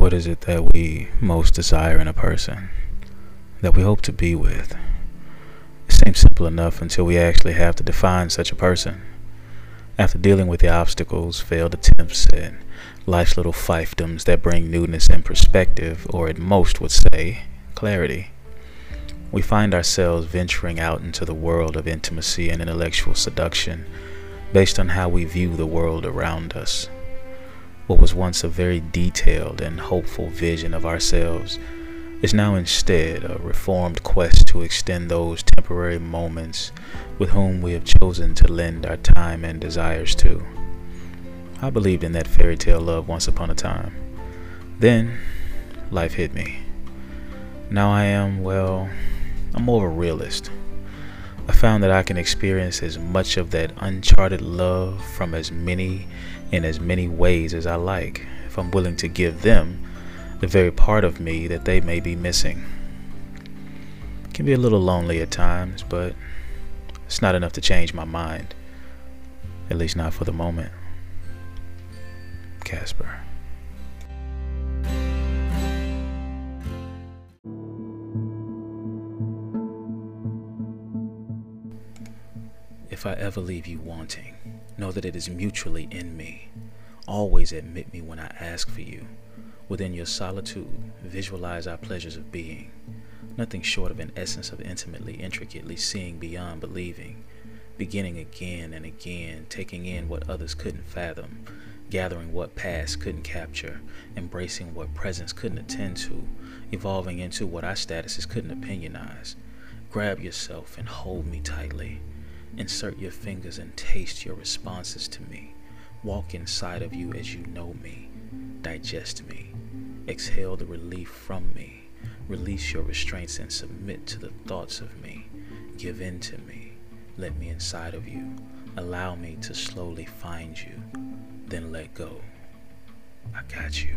What is it that we most desire in a person that we hope to be with? It seems simple enough until we actually have to define such a person. After dealing with the obstacles, failed attempts, and life's little fiefdoms that bring newness and perspective, or at most would say, clarity, we find ourselves venturing out into the world of intimacy and intellectual seduction based on how we view the world around us. What was once a very detailed and hopeful vision of ourselves is now instead a reformed quest to extend those temporary moments with whom we have chosen to lend our time and desires to. I believed in that fairy tale love once upon a time. Then, life hit me. Now I am, well, I'm more of a realist. I found that I can experience as much of that uncharted love from as many in as many ways as I like if I'm willing to give them the very part of me that they may be missing. It can be a little lonely at times, but it's not enough to change my mind. At least not for the moment. Casper. If I ever leave you wanting, know that it is mutually in me. Always admit me when I ask for you. Within your solitude, visualize our pleasures of being. Nothing short of an essence of intimately, intricately seeing beyond believing. Beginning again and again, taking in what others couldn't fathom, gathering what past couldn't capture, embracing what presence couldn't attend to, evolving into what our statuses couldn't opinionize. Grab yourself and hold me tightly. Insert your fingers and taste your responses to me. Walk inside of you as you know me. Digest me. Exhale the relief from me. Release your restraints and submit to the thoughts of me. Give in to me. Let me inside of you. Allow me to slowly find you. Then let go. I got you.